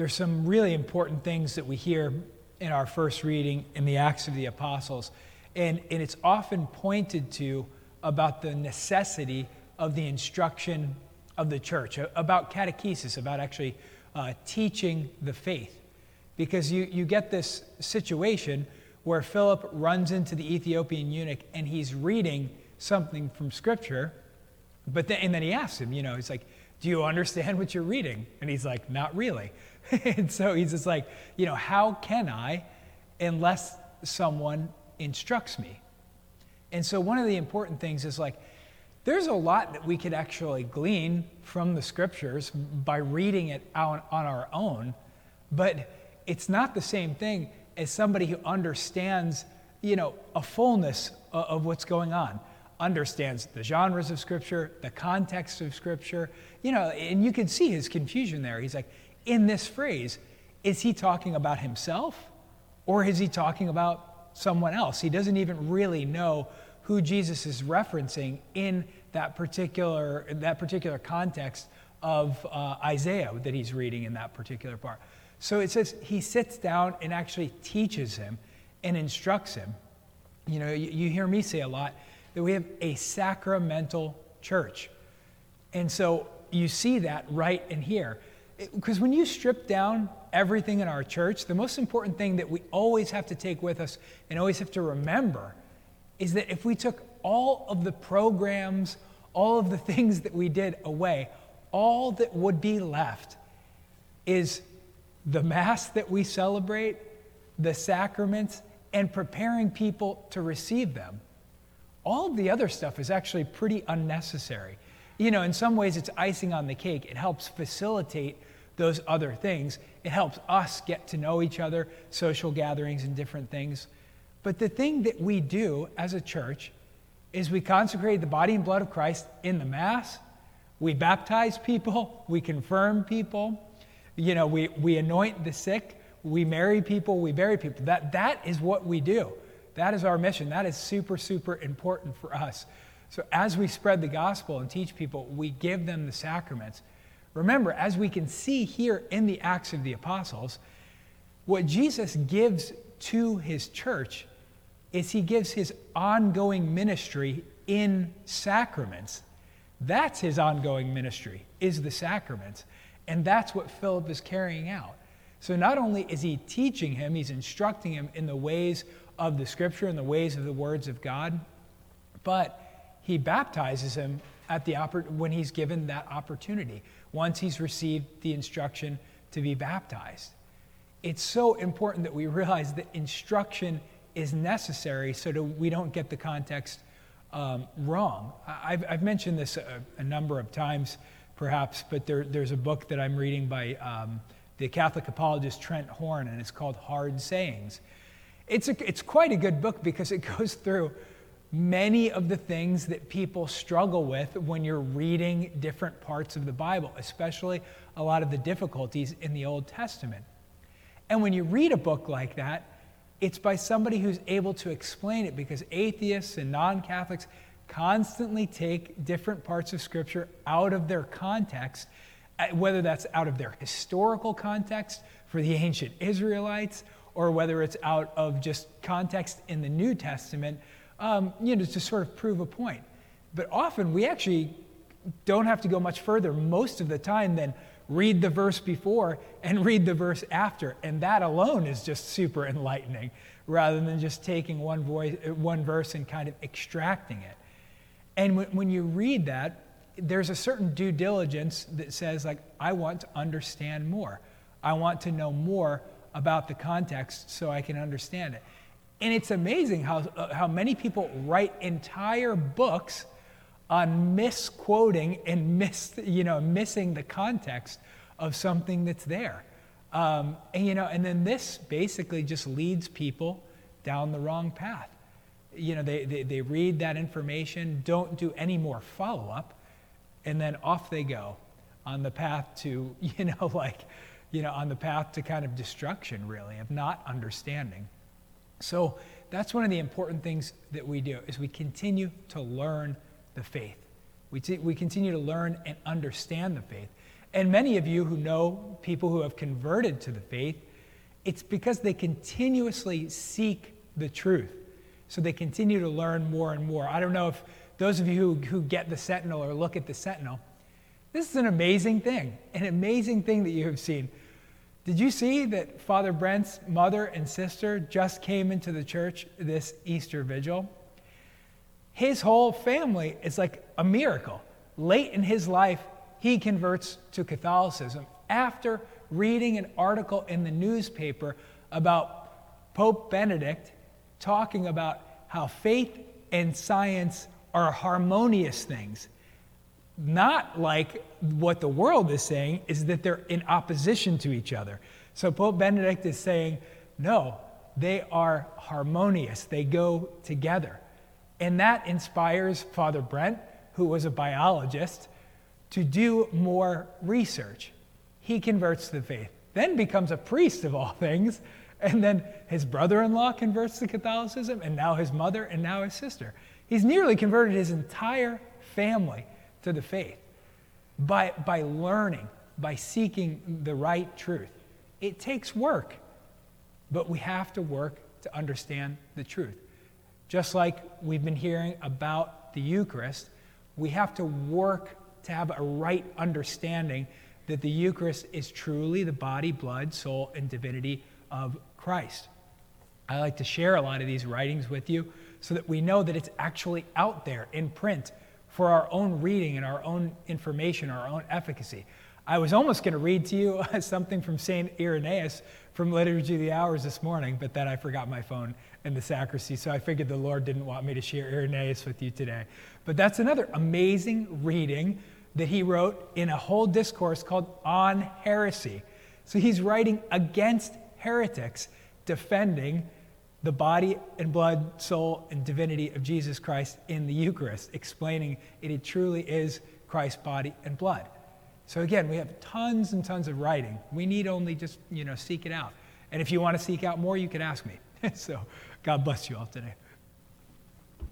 there's some really important things that we hear in our first reading in the Acts of the Apostles. And, and it's often pointed to about the necessity of the instruction of the church, about catechesis, about actually uh, teaching the faith. Because you, you get this situation where Philip runs into the Ethiopian eunuch and he's reading something from Scripture, but then, and then he asks him, you know, he's like, Do you understand what you're reading? And he's like, Not really. and so he's just like, You know, how can I unless someone instructs me? And so one of the important things is like, there's a lot that we could actually glean from the scriptures by reading it on, on our own, but it's not the same thing as somebody who understands, you know, a fullness of, of what's going on, understands the genres of scripture, the context of scripture, you know, and you can see his confusion there. He's like, in this phrase, is he talking about himself or is he talking about someone else? He doesn't even really know who Jesus is referencing in that particular, that particular context of uh, Isaiah that he's reading in that particular part. So it says he sits down and actually teaches him and instructs him. You know, you, you hear me say a lot that we have a sacramental church. And so you see that right in here. Because when you strip down everything in our church, the most important thing that we always have to take with us and always have to remember is that if we took all of the programs, all of the things that we did away, all that would be left is the Mass that we celebrate, the sacraments, and preparing people to receive them. All of the other stuff is actually pretty unnecessary. You know, in some ways, it's icing on the cake. It helps facilitate those other things. It helps us get to know each other, social gatherings, and different things. But the thing that we do as a church is we consecrate the body and blood of Christ in the Mass. We baptize people, we confirm people, you know, we, we anoint the sick, we marry people, we bury people. That, that is what we do. That is our mission. That is super, super important for us. So as we spread the gospel and teach people, we give them the sacraments. Remember, as we can see here in the Acts of the Apostles, what Jesus gives to his church is he gives his ongoing ministry in sacraments. That's his ongoing ministry, is the sacraments. And that's what Philip is carrying out. So not only is he teaching him, he's instructing him in the ways of the scripture and the ways of the words of God, but he baptizes him at the oppor- when he's given that opportunity, once he's received the instruction to be baptized. It's so important that we realize that instruction is necessary so that we don't get the context um, wrong. I've, I've, mentioned this a, a, number of times, perhaps, but there, there's a book that I'm reading by um, the Catholic apologist Trent Horn, and it's called Hard Sayings. It's, a, it's quite a good book because it goes through many of the things that people struggle with when you're reading different parts of the Bible, especially a lot of the difficulties in the Old Testament. And when you read a book like that, it's by somebody who's able to explain it because atheists and non Catholics constantly take different parts of Scripture out of their context, uh, whether that's out of their historical context for the ancient Israelites or whether it's out of just context in the New Testament, um, you know, to sort of prove a point. But often we actually don't have to go much further most of the time than read the verse before and read the verse after. And that alone is just super enlightening rather than just taking one, voice, one verse and kind of extracting it. And when, when you read that, there's a certain due diligence that says, like, I want to understand more. I want to know more about the context so I can understand it. And it's amazing how, uh, how many people write entire books on misquoting and miss, you know, missing the context of something that's there. Um, and, you know, and then this basically just leads people down the wrong path. You know, they, they, they read that information, don't do any more follow up, and then off they go on the path to, you know, like, you know, on the path to kind of destruction, really, of not understanding. So that's one of the important things that we do is we continue to learn the faith. We, t- we continue to learn and understand the faith. And many of you who know people who have converted to the faith, it's because they continuously seek the truth. So they continue to learn more and more. I don't know if those of you who, who get the Sentinel or look at the Sentinel, this is an amazing thing, an amazing thing that you have seen. Did you see that Father Brent's mother and sister just came into the church this Easter vigil? His whole family is like a miracle. Late in his life, he converts to Catholicism after reading an article in the newspaper about Pope Benedict talking about how faith and science are harmonious things. Not like what the world is saying, is that they're in opposition to each other. So Pope Benedict is saying, no, they are harmonious, they go together. And that inspires Father Brent, who was a biologist, to do more research. He converts to the faith, then becomes a priest of all things, and then his brother in law converts to Catholicism, and now his mother, and now his sister. He's nearly converted his entire family to the faith by, by learning, by seeking the right truth. It takes work, but we have to work to understand the truth. Just like we've been hearing about the Eucharist, we have to work to have a right understanding that the Eucharist is truly the body, blood, soul, and divinity of Christ. I like to share a lot of these writings with you so that we know that it's actually out there in print for our own reading and our own information, our own efficacy. I was almost going to read to you something from St. Irenaeus from Liturgy of the Hours this morning, but then I forgot my phone in the sacristy, so I figured the Lord didn't want me to share Irenaeus with you today. But that's another amazing reading that he wrote in a whole discourse called On Heresy. So he's writing against heretics, defending the body and blood, soul, and divinity of Jesus Christ in the Eucharist, explaining it, it truly is Christ's body and blood. So again, we have tons and tons of writing. We need only just, you know, seek it out. And if you want to seek out more, you can ask me. so God bless you all today.